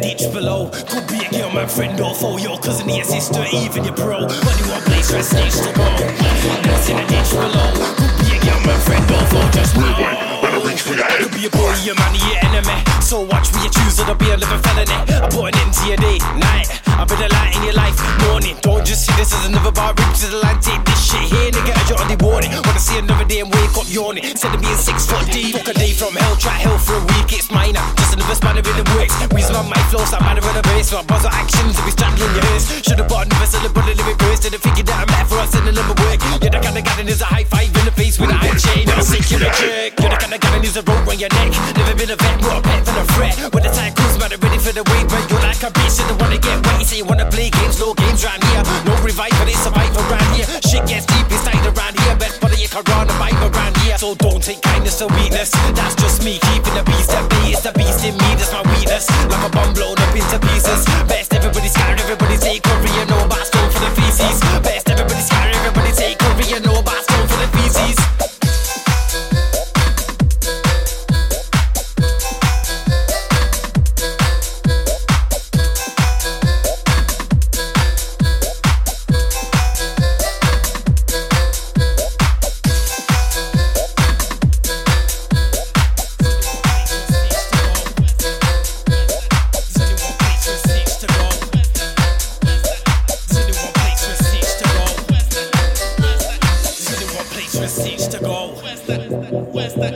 Ditch below. Could be a girl, my friend, or foe, your cousin, your sister, even your bro. Only one place for a stage to go. That's in a ditch below. Could be a girl, my friend, or foe, just know. Could be a boy, your man, your enemy. So watch me, you choose, it'll be a living felony. I put an end to your day, night. I've been a light in your life, morning. Don't just see this as another bar, rip to the line, take this shit here, nigga, I already warning. Wanna see another day and wake up yawning. Instead of being six foot deep, fuck a day from hell, try hell for a week, the base. My buzz of actions, to be strangling your ears. Should've bought another a living burst. Didn't figure that I'm mad for us in the number work. You're the kind of guy that needs a high five in the face with a high chain. I'll sink you a jerk. You're the kind of guy that needs a rope around your neck. Never been a vet, more a pet than a threat. When the time comes, man, I'm ready for the wait. But you're like a bitch, and wanna get wet. You say you wanna play games, no games round here. No revive, but it's survive around here. Shit gets deep inside around here. Best can run a bite around here. So don't take kindness or weakness. That's just me keeping the beast at bay. It's the beast in me, that's my weakness. Like a bomb blown up into pieces. Best everybody scared, everybody take cover.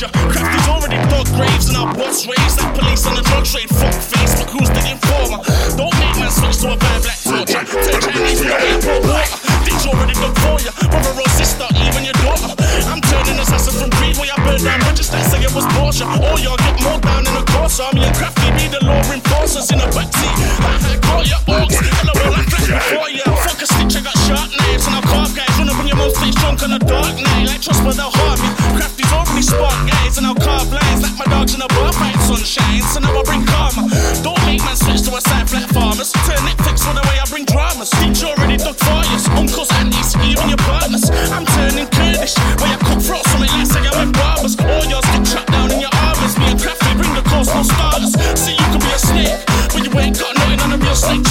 but I've warned ya. Crafty's already dug graves and our boss raised like police on the drug trade. Fuck face, but who's the informer? Don't make man switch to a bad black torture. Tell Chinese to for water. Ditch already dug for ya. Brother or sister, even your daughter. I'm turning assassin from greed where I burn down bridges that say it was Porsche. All y'all get more down in the course. Me and Crafty be the law enforcers in the backseat. I had caught your oaks. Oh, Hello, well, I flashed before ya. Fuck a snitch, I got sharp knives and I'll carve guys. Run up on your mouth, face drunk on a dark night. Like trust but they'll harm me. Spark guys and I'll carve lines. Like my dogs in a bar fight sunshine. So now I bring karma. Don't make man switch to a side flat farmers. Turn Netflix on the way I bring dramas. Teach already dug fires. Uncles, aunties, even your partners. I'm turning Kurdish. Where I cook frost from it like say I'm with barbers. All yours get trapped down in your armors. Me and Crafty bring the coast, no starters. See, you can be a snake, but you ain't got nothing on a real snake.